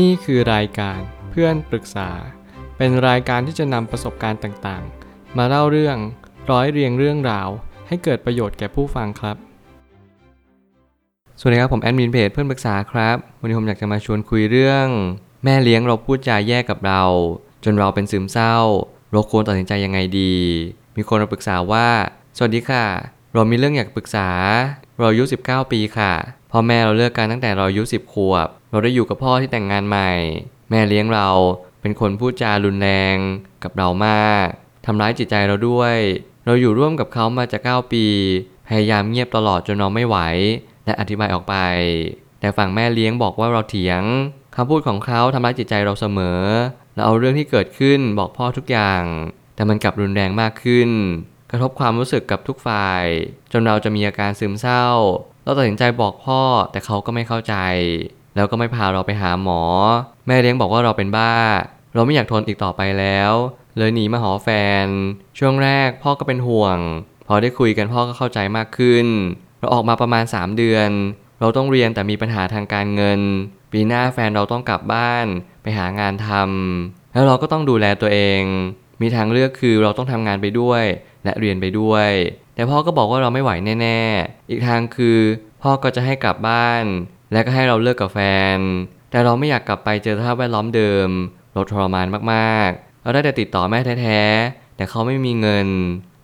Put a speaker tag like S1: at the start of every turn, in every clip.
S1: นี่คือรายการเพื่อนปรึกษา เป็นรายการที่จะนำประสบการณ์ต่างๆ มาเล่าเรื่องร้อยเรียงเรื่องราว ให้เกิดประโยชน์แก่ผู้ฟังครับ
S2: สวัสดีครับผมแอดมินเพจเพื่อนปรึกษาครับ วันนี้ผมอยากจะมาชวนคุยเรื่อง แม่เลี้ยงเราพูดจาแย่กับเรา จนเราเป็นซึมเศร้า เราควรตัดสินใจยังไงดี มีคนมาปรึกษาว่า สวัสดีค่ะ เรามีเรื่องอยากปรึกษา เราอายุ19 ปีค่ะ พ่อแม่เราเลิกกันตั้งแต่เราอายุ10ขวบ เราได้อยู่กับพ่อที่แต่งงานใหม่ แม่เลี้ยงเราเป็นคนพูดจารุนแรงกับเรามากทำร้ายจิตใจเราด้วย เราอยู่ร่วมกับเขามาจะ9ปี พยายามเงียบตลอดจนเราไม่ไหว และอธิบายออกไป แต่ฝั่งแม่เลี้ยงบอกว่าเราเถียงคำพูดของเขาทำร้ายจิตใจเราเสมอ เราเอาเรื่องที่เกิดขึ้นบอกพ่อทุกอย่าง แต่มันกลับรุนแรงมากขึ้น กระทบความรู้สึกกับทุกฝ่าย จนเราจะมีอาการซึมเศร้า เราตัดสินใจบอกพ่อแต่เขาก็ไม่เข้าใจ แล้วก็ไม่พาเราไปหาหมอ แม่เลี้ยงบอกว่าเราเป็นบ้า เราไม่อยากทนอีกต่อไปแล้ว เลยหนีมาหอแฟน ช่วงแรกพ่อก็เป็นห่วง พอได้คุยกันพ่อก็เข้าใจมากขึ้น เราออกมาประมาณ 3 เดือน เราต้องเรียนแต่มีปัญหาทางการเงิน ปีหน้าแฟนเราต้องกลับบ้าน ไปหางานทำแล้วเราก็ต้องดูแลตัวเอง มีทางเลือกคือเราต้องทำงานไปด้วย และเรียนไปด้วย แต่พ่อก็บอกว่าเราไม่ไหวแน่ๆ อีกทางคือ พ่อก็จะให้กลับบ้าน และก็ให้เราเลิกกับแฟน แต่เราไม่อยากกลับไปเจอสภาพแวดล้อมเดิมเราทรมานมากๆ เราได้แต่ติดต่อแม่แท้ๆ แต่เขาไม่มีเงิน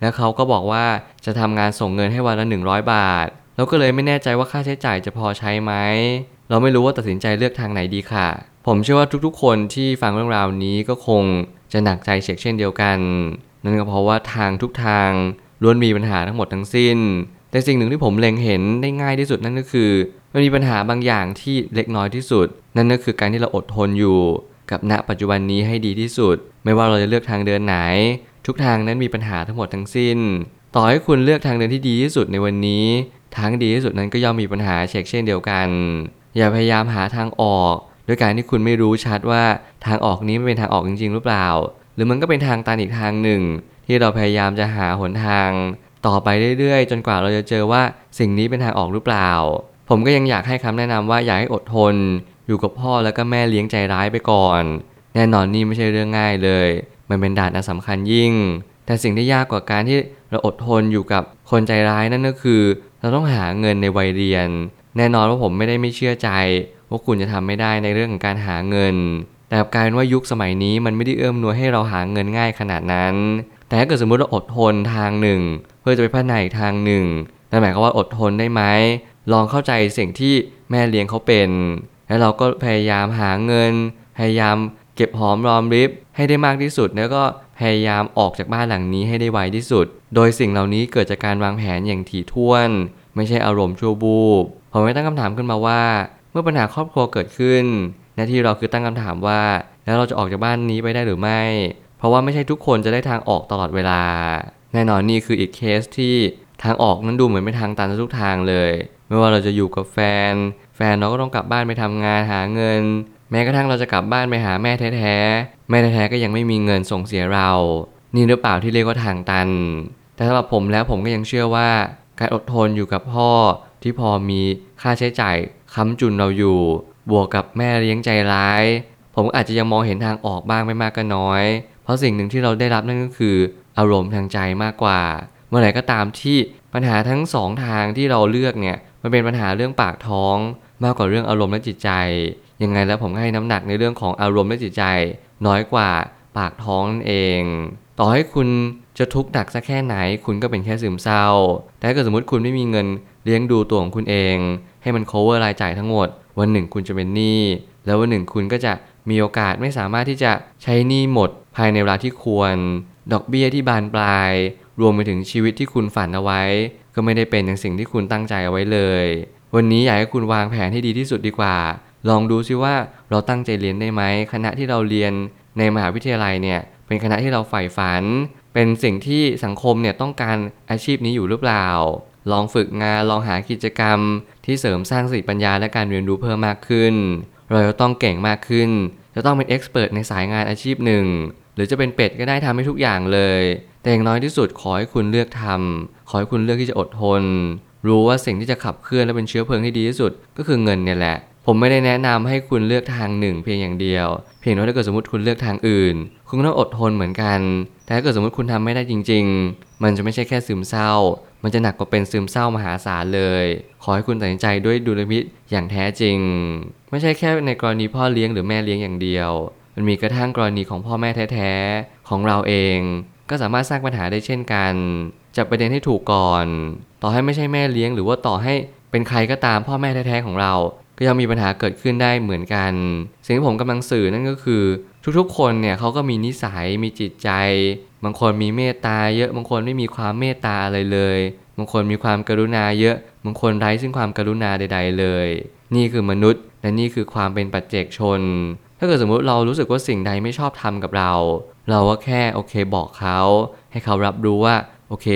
S2: และเขาก็บอกว่าจะทำงานส่งเงินให้วันละ 100 บาท เราก็เลยไม่แน่ใจว่าค่าใช้จ่ายจะพอใช้ไหม เราไม่รู้ว่าตัดสินใจเลือกทางไหนดีค่ะ ผมเชื่อว่าทุกๆ คนที่ฟังเรื่องราวนี้ก็คงจะหนักใจเช่นเช่นเดียวกัน นั่นก็เพราะว่าทางทุกทาง ล้วนมีปัญหาทั้งหมดทั้งสิ้น แต่สิ่งหนึ่งที่ผมเล็งเห็นได้ง่ายที่สุดนั่นก็คือ มันมีปัญหาบางอย่างที่เล็กน้อยที่สุด นั่นก็คือการที่เราอดทนอยู่ กับณปัจจุบันนี้ให้ดีที่สุด ไม่ว่าเราจะเลือกทางเดินไหน ทุกทางนั้นมีปัญหาทั้งหมดทั้งสิ้น ต่อให้คุณเลือกทางเดินที่ดีที่สุดในวันนี้ ทางดีที่สุดนั้นก็ย่อมมีปัญหาเช็คเช่นเดียวกัน อย่าพยายามหาทางออกด้วยการที่คุณไม่รู้ชัดว่าทางออกนี้มันเป็นทางออกจริงๆหรือเปล่า หรือมันก็เป็นทางตันอีกทางหนึ่ง ที่เราพยายามจะหาหนทางต่อไปเรื่อยๆ จนกว่าเราจะเจอว่าสิ่งนี้เป็นทางออกหรือเปล่า ผมก็ยังอยากให้คำแนะนำว่าอยากให้อดทน อยู่กับพ่อแล้วก็แม่เลี้ยงใจร้ายไปก่อน แน่นอนนี่ไม่ใช่เรื่องง่ายเลย มันเป็นด่านอันสำคัญยิ่ง แต่สิ่งที่ยากกว่าการที่เราอดทนอยู่กับคนใจร้ายนั่นก็คือ เราต้องหาเงินในวัยเรียน แน่นอนว่าผมไม่ได้ไม่เชื่อใจว่าคุณจะทำไม่ได้ในเรื่องของการหาเงิน แต่กลายเป็นว่ายุคสมัยนี้มันไม่ได้เอื้อมหนวยให้เราหาเงินง่ายขนาดนั้น แต่ถ้าเกิดสมมติเราอดทนทางหนึ่ง เพื่อจะไปพัฒนาอีกทางหนึ่งนั่นหมายความว่าอดทนได้ไหมลองเข้าใจสิ่งที่แม่เลี้ยงเขาเป็น แล้วเราก็พยายามหาเงิน พยายามเก็บหอมรอมริบให้ได้มากที่สุด แล้วก็พยายามออกจากบ้านหลังนี้ให้ได้ไวที่สุด โดยสิ่งเหล่านี้เกิดจากการวางแผนอย่างถี่ถ้วน ไม่ใช่อารมณ์ชั่วบูบผมไม่ตั้งคำถามขึ้นมาว่า เมื่อปัญหาครอบครัวเกิดขึ้นหน้าที่เราคือตั้งคำถามว่า แล้วเราจะออกจากบ้านนี้ไปได้หรือไม่ เพราะว่าไม่ใช่ทุกคนจะได้ทางออกตลอดเวลา แน่นอนนี่คืออีกเคสที่ทางออกนั้นดูเหมือนเป็นทางตันทุกทางเลย ไม่ว่าเราจะอยู่กับแฟน แฟนเราก็ต้องกลับบ้านไปทำงานหาเงิน แม้กระทั่งเราจะกลับบ้านไปหาแม่แท้ๆ แม่แท้ๆก็ยังไม่มีเงินส่งเสียเรา นี่หรือเปล่าที่เรียกว่าทางตัน แต่สำหรับผมแล้วผมก็ยังเชื่อว่า การอดทนอยู่กับพ่อที่พอมีค่าใช้จ่ายค้ำจุนเราอยู่ บวกกับแม่เลี้ยงใจร้าย ผมอาจจะยังมองเห็นทางออกบ้างไม่มากก็น้อย ราะสิ่งหนึ่งที่เราได้รับนั่นก็คืออารมณ์ทางใจมากกว่า เมื่อไหร่ก็ตามที่ปัญหาทั้งสองทางที่เราเลือกเนี่ยมันเป็นปัญหาเรื่องปากท้อง มากกว่าเรื่องอารมณ์และจิตใจยังไงแล้วผมให้น้ำหนักในเรื่องของอารมณ์และจิตใจ น้อยกว่าปากท้องนั่นเอง ต่อให้คุณจะทุกข์หนักสักแค่ไหน คุณก็เป็นแค่ซึมเศร้า แต่ถ้าเกิดสมมติคุณไม่มีเงินเลี้ยงดูตัวของคุณเอง ให้มัน cover รายจ่ายทั้งหมด วันหนึ่งคุณจะเป็นหนี้แล้ววันหนึ่งคุณก็จะมีโอกาสไม่สามารถที่จะใช้หนี้หมด ภายในเวลาที่ควร ดอกเบี้ยที่บานปลาย รวมไปถึงชีวิตที่คุณฝันเอาไว้ ก็ไม่ได้เป็นอย่างสิ่งที่คุณตั้งใจเอาไว้เลย วันนี้อยากให้คุณวางแผนให้ดีที่สุดดีกว่า ลองดูซิว่าเราตั้งใจเรียนได้ไหมคณะที่เราเรียนในมหาวิทยาลัยเนี่ยเป็นคณะที่เราใฝ่ฝัน เป็นสิ่งที่สังคมเนี่ยต้องการอาชีพนี้อยู่หรือเปล่า ลองฝึกงานลองหากิจกรรม ที่เสริมสร้างสติปัญญาและการเรียนรู้เพิ่มมากขึ้น เราจะต้องเก่งมากขึ้น จะต้องเป็นเอ็กซ์เพรสในสายงานอาชีพหนึ่ง รือจะเป็นเป็ดก็ได้ทำให้ทุกอย่างเลย แต่อย่างน้อยที่สุดขอให้คุณเลือกทำขอให้คุณเลือกที่จะอดทน รู้ว่าสิ่งที่จะขับเคลื่อนและเป็นเชื้อเพลิงที่ดีที่สุด ก็คือเงินเนี่ยแหละ ผมไม่ได้แนะนำให้คุณเลือกทางหนึ่งเพียงอย่างเดียว เพียงว่าถ้าเกิดสมมติคุณเลือกทางอื่น คุณก็ต้องอดทนเหมือนกัน แต่ถ้าเกิดสมมติคุณทำไม่ได้จริง ๆ มันจะไม่ใช่แค่ซึมเศร้า มันจะหนักกว่าเป็นซึมเศร้ามหาศาลเลย ขอให้คุณตัดสินใจด้วยดุลพิษอย่างแท้จริง ไม่ใช่แค่ในกรณีพ่อเลี้ยงหรือแม่เลี้ยงอย่างเดียว มันมีกระทั่งกรณีของพ่อแม่แท้ๆ ของเราเอง ก็สามารถสร้างปัญหาได้เช่นกัน จับประเด็นให้ถูกก่อน ต่อให้ไม่ใช่แม่เลี้ยง หรือว่าต่อให้เป็นใครก็ตามพ่อแม่แท้ๆของเรา ก็ยังมีปัญหาเกิดขึ้นได้เหมือนกัน สิ่งที่ผมกำลังสื่อนั่นก็คือ ทุกๆ คนเนี่ยเขาก็มีนิสัยมีจิตใจ บางคนมีเมตตาเยอะบางคนไม่มีความเมตตาอะไรเลยบางคนมีความกรุณาเยอะ บางคนไร้ซึ่งความกรุณาใด ๆ เลย นี่คือมนุษย์ และนี่คือความเป็นปัจเจกชน ถ้าเกิดสมมุติเรารู้สึกว่าสิ่งใดไม่ชอบทำกับเรา เราก็แค่โอเคบอกเขา ให้เขารับรู้ว่าโอเค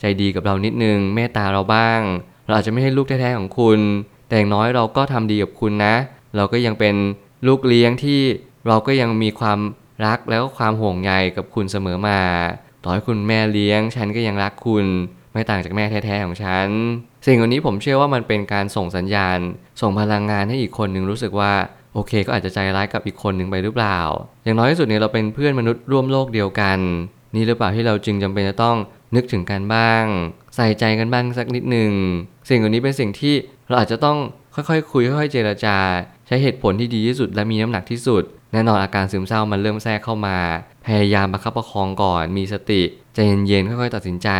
S2: ใจดีกับเรานิดนึงเมตตาเราบ้าง เราอาจจะไม่ใช่ลูกแท้ๆของคุณ แต่อย่างน้อยเราก็ทำดีกับคุณนะ เราก็ยังเป็นลูกเลี้ยงที่เราก็ยังมีความรักแล้วก็ความห่วงใยกับคุณเสมอมา ต่อให้คุณแม่เลี้ยง ฉันก็ยังรักคุณ ไม่ต่างจากแม่แท้ๆของฉัน สิ่งเหล่านี้ผมเชื่อว่ามันเป็นการส่งสัญญาณ ส่งพลังงานให้อีกคนหนึ่งรู้สึกว่า โอเค ก็อาจจะใจร้ายกับอีกคนหนึ่งไปหรือเปล่า อย่างน้อยที่สุดเนี่ยเราเป็นเพื่อนมนุษย์ร่วมโลกเดียวกัน นี่หรือเปล่าที่เราจึงจำเป็นจะต้องนึกถึงกันบ้าง ใส่ใจกันบ้างสักนิดหนึ่งสิ่งเหล่านี้เป็นสิ่งที่เราอาจจะต้องค่อยๆคคุยค่อยๆเจรจา ใช้เหตุผลที่ดีที่สุดและมีน้ำหนักที่สุด แน่นอนอาการซึมเศร้ามันเริ่มแทรกเข้ามา พยายามประคับประคองก่อน มีสติใจเย็นๆค่อยๆตัดสินใจ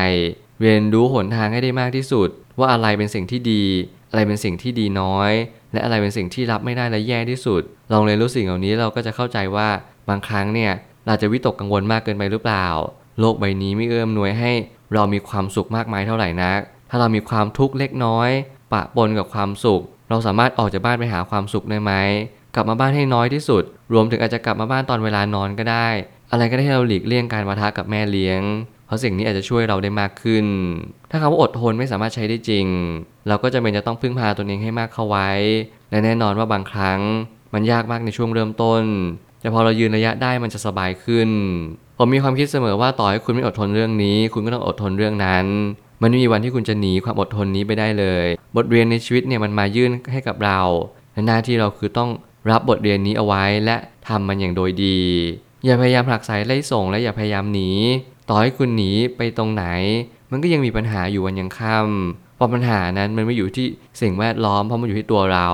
S2: เรียนรู้หนทางให้ได้มากที่สุด ว่าอะไรเป็นสิ่งที่ดี อะไรเป็นสิ่งที่ดีน้อย และอะไรเป็นสิ่งที่รับไม่ได้และแย่ที่สุด ลองเรียนรู้สิ่งเหล่านี้เราก็จะเข้าใจว่าบางครั้งเนี่ยเราจะวิตกกังวลมากเกินไปหรือเปล่า โลกใบนี้ไม่เอื้อมหน่วยให้ เรามีความสุขมากมายเท่าไหร่นัก ถ้าเรามีความทุกข์เล็กน้อย ปะปนกับความสุข เราสามารถออกจากบ้านไปหาความสุขได้ไหม กลับมาบ้านให้น้อยที่สุด รวมถึงอาจจะกลับมาบ้านตอนเวลานอนก็ได้ อะไรก็ได้ให้เราหลีกเลี่ยงการปะทะกับแม่เลี้ยง ราะสิ่งนี้อาจจะช่วยเราได้มากขึ้น ถ้าคำว่าอดทนไม่สามารถใช้ได้จริง เราก็จะเป็นจะต้องพึ่งพาตนเองให้มากเข้าไว้ และแน่นอนว่าบางครั้ง มันยากมากในช่วงเริ่มต้น แต่พอเรายืนระยะได้มันจะสบายขึ้น ผมมีความคิดเสมอว่าต่อให้คุณไม่อดทนเรื่องนี้ คุณก็ต้องอดทนเรื่องนั้น มันไม่มีวันที่คุณจะหนีความอดทนนี้ไปได้เลย บทเรียนในชีวิตเนี่ยมันมายื่นให้กับเราและหน้าที่เราคือต้องรับบทเรียนนี้เอาไว้และทำมันอย่างโดยดี อย่าพยายามผลักไสไล่ส่งและอย่าพยายามหนี ต่อให้คุณหนีไปตรงไหน มันก็ยังมีปัญหาอยู่วันยังค่ำเพราะปัญหานั้นมันไม่อยู่ที่สิ่งแวดล้อม เพราะมันอยู่ที่ตัวเรา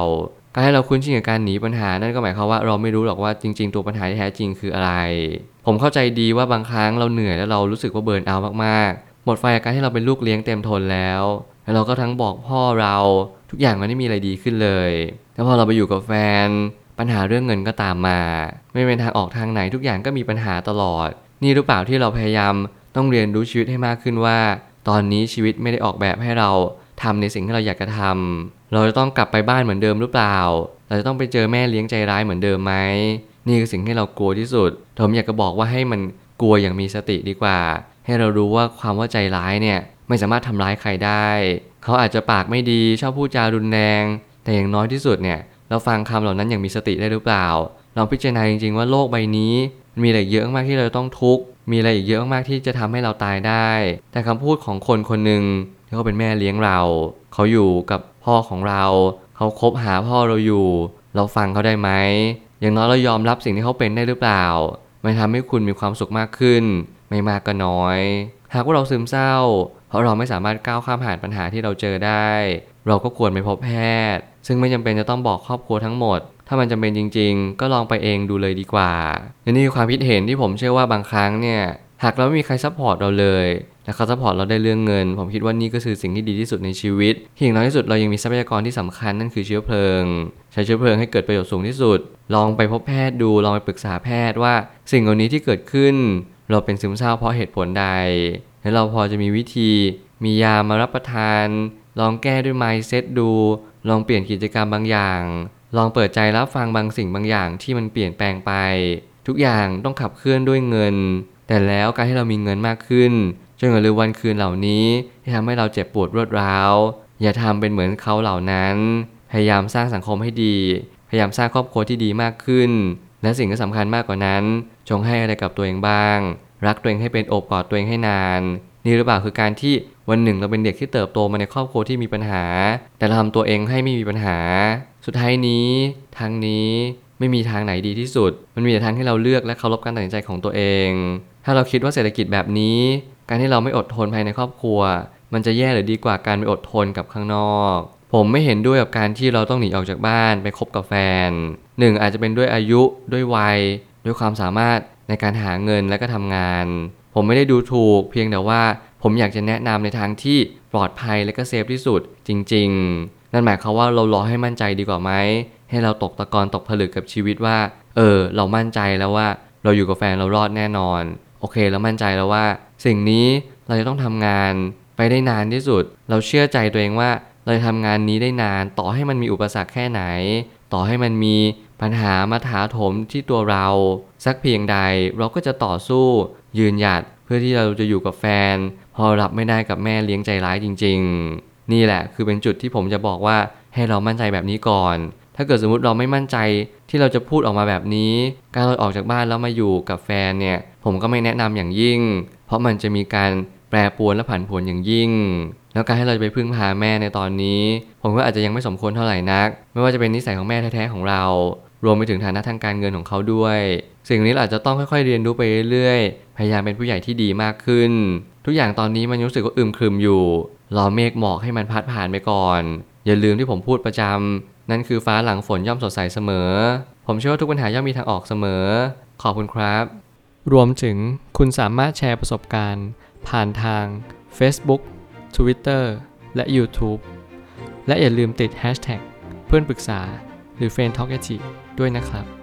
S2: การให้เราคุ้นชินกับการหนีปัญหา นั่นก็หมายความว่าเราไม่รู้หรอกว่าจริง ๆ ตัวปัญหาที่แท้จริงคืออะไร ผมเข้าใจดีว่าบางครั้งเราเหนื่อยแล้วเรารู้สึกว่าเบิร์นเอามากๆ หมดไฟกับการที่เราเป็นลูกเลี้ยงเต็มทนแล้ว แล้วเราก็ทั้งบอกพ่อเราทุกอย่างมันไม่มีอะไรดีขึ้นเลยแล้วพอเราไปอยู่กับแฟนปัญหาเรื่องเงินก็ตามมา ไม่เป็นทางออกทางไหนทุกอย่างก็มีปัญหาตลอด นี่หรือเปล่าที่เราพยายามต้องเรียนรู้ชีวิตให้มากขึ้นว่า ตอนนี้ชีวิตไม่ได้ออกแบบให้เราทำในสิ่งที่เราอยากจะทำเราจะต้องกลับไปบ้านเหมือนเดิมหรือเปล่า เราจะต้องไปเจอแม่เลี้ยงใจร้ายเหมือนเดิมไหม นี่คือสิ่งที่เรากลัวที่สุด ผมอยากจะบอกว่าให้มันกลัวอย่างมีสติดีกว่า ให้เรารู้ว่าความว่าใจร้ายเนี่ยไม่สามารถทำร้ายใครได้ เขาอาจจะปากไม่ดีชอบพูดจารุนแรง แต่อย่างน้อยที่สุดเนี่ยเราฟังคำเหล่านั้นอย่างมีสติได้หรือเปล่าลองพิจารณาจริงๆว่าโลกใบนี้ มีอะไรเยอะมากที่เราต้องทุกข์ มีอะไรอีกเยอะมากที่จะทำให้เราตายได้ แต่คำพูดของคนคนหนึ่งที่เขาเป็นแม่เลี้ยงเรา เขาอยู่กับพ่อของเรา เขาคบหาพ่อเราอยู่ เราฟังเขาได้ไหม อย่างน้อยเรายอมรับสิ่งที่เขาเป็นได้หรือเปล่า มันทำให้คุณมีความสุขมากขึ้น ไม่มากก็น้อย หากว่าเราซึมเศร้า เพราะเราไม่สามารถก้าวข้ามผ่านปัญหาที่เราเจอได้ เราก็ควรไปพบแพทย์ ซึ่งไม่จำเป็นจะต้องบอกครอบครัวทั้งหมด ถ้ามันจำเป็นจริง ๆ ก็ลองไปเองดูเลยดีกว่าและนี่คือความคิดเห็นที่ผมเชื่อว่าบางครั้งเนี่ยหากเราไม่มีใคร support เราเลยและเขา support เราได้เรื่องเงิน ผมคิดว่านี่ก็คือสิ่งที่ดีที่สุดในชีวิตที่อย่างน้อยที่สุดเรายังมีทรัพยากรที่สำคัญนั่นคือเชื้อเพลิง ใช้เชื้อเพลิงให้เกิดประโยชน์สูงที่สุด ลองไปพบแพทย์ดู ลองไปปรึกษาแพทย์ว่า สิ่งเหล่านี้ที่เกิดขึ้น เราเป็นซึมเศร้าเพราะเหตุผลใด และเราพอจะมีวิธี มียามารับประทาน ลองแก้ด้วย mindset ดู ลองเปลี่ยนกิจกรรมบางอย่าง ลองเปิดใจรับฟังบางสิ่งบางอย่างที่มันเปลี่ยนแปลงไป ทุกอย่างต้องขับเคลื่อนด้วยเงิน แต่แล้วการที่เรามีเงินมากขึ้นจนกระทั่งวันคืนเหล่านี้ที่ทำให้เราเจ็บปวดรวดร้าว อย่าทำเป็นเหมือนเขาเหล่านั้น พยายามสร้างสังคมให้ดี พยายามสร้างครอบครัวที่ดีมากขึ้น และสิ่งที่สำคัญมากกว่านั้น จงให้อะไรกับตัวเองบ้าง รักตัวเองให้เป็นอบกอดตัวเองให้นาน นี่หรือเปล่าคือการที่วันหนึ่งเราเป็นเด็กที่เติบโตมาในครอบครัวที่มีปัญหา แต่เราทำตัวเองให้ไม่มีปัญหา สุดท้ายนี้ทางนี้ไม่มีทางไหนดีที่สุด มันมีแต่ทางให้เราเลือกและเคารพการตัดสินใจของตัวเอง ถ้าเราคิดว่าเศรษฐกิจแบบนี้ การที่เราไม่อดทนภายในครอบครัว มันจะแย่หรือดีกว่าการไปอดทนกับข้างนอก ผมไม่เห็นด้วยกับการที่เราต้องหนีออกจากบ้านไปคบกับแฟนหนึ่งอาจจะเป็นด้วยอายุด้วยวัย ด้วยความสามารถในการหาเงินและก็ทำงาน ผมไม่ได้ดูถูก เพียงแต่ว่าผมอยากจะแนะนำในทางที่ปลอดภัยและก็เซฟที่สุดจริง ๆ นั่นหมายความว่าเรารอให้มั่นใจดีกว่าไหมให้เราตกตะกอนตกผลึกกับชีวิตว่า เออ เรามั่นใจแล้วว่า เราอยู่กับแฟนเรารอดแน่นอน โอเคเรามั่นใจแล้วว่า สิ่งนี้เราจะต้องทำงานไปได้นานที่สุด เราเชื่อใจตัวเองว่าเราจะทำงานนี้ได้นาน ต่อให้มันมีอุปสรรคแค่ไหน ต่อให้มันมีปัญหามาถาโถมที่ตัวเรา สักเพียงใดเราก็จะต่อสู้ ยืนหยัดเพื่อที่เราจะอยู่กับแฟน พอรับไม่ได้กับแม่เลี้ยงใจร้ายจริง ๆ นี่แหละคือเป็นจุดที่ผมจะบอกว่าให้เรามั่นใจแบบนี้ก่อน ถ้าเกิดสมมติเราไม่มั่นใจที่เราจะพูดออกมาแบบนี้ การเราออกจากบ้านแล้วมาอยู่กับแฟนเนี่ย ผมก็ไม่แนะนำอย่างยิ่ง เพราะมันจะมีการแปรปรวนและผันผวนอย่างยิ่ง แล้วการให้เราไปพึ่งพาแม่ในตอนนี้ ผมก็อาจจะยังไม่สมควรเท่าไหร่นัก ไม่ว่าจะเป็นนิสัยของแม่แท้ๆของเรา รวมไปถึงฐานะทางการเงินของเขาด้วย สิ่งนี้เราอาจจะต้องค่อยๆเรียนรู้ไปเรื่อยๆ พยายามเป็นผู้ใหญ่ที่ดีมากขึ้น ทุกอย่างตอนนี้มันรู้สึกว่าอึมครึมอยู่ รอเมฆหมอกให้มันพัดผ่านไปก่อน อย่าลืมที่ผมพูดประจำนั่นคือฟ้าหลังฝนย่อมสดใสเสมอ ผมเชื่อว่าทุกปัญหาย่อมมีทางออกเสมอ ขอบคุณครับ
S1: รวมถึงคุณสามารถแชร์ประสบการณ์ ผ่านทาง Facebook Twitter และ YouTube และอย่าลืมติด Hashtag เพื่อนปรึกษาหรือ f r ร e n d t a l k ด้วยนะครับ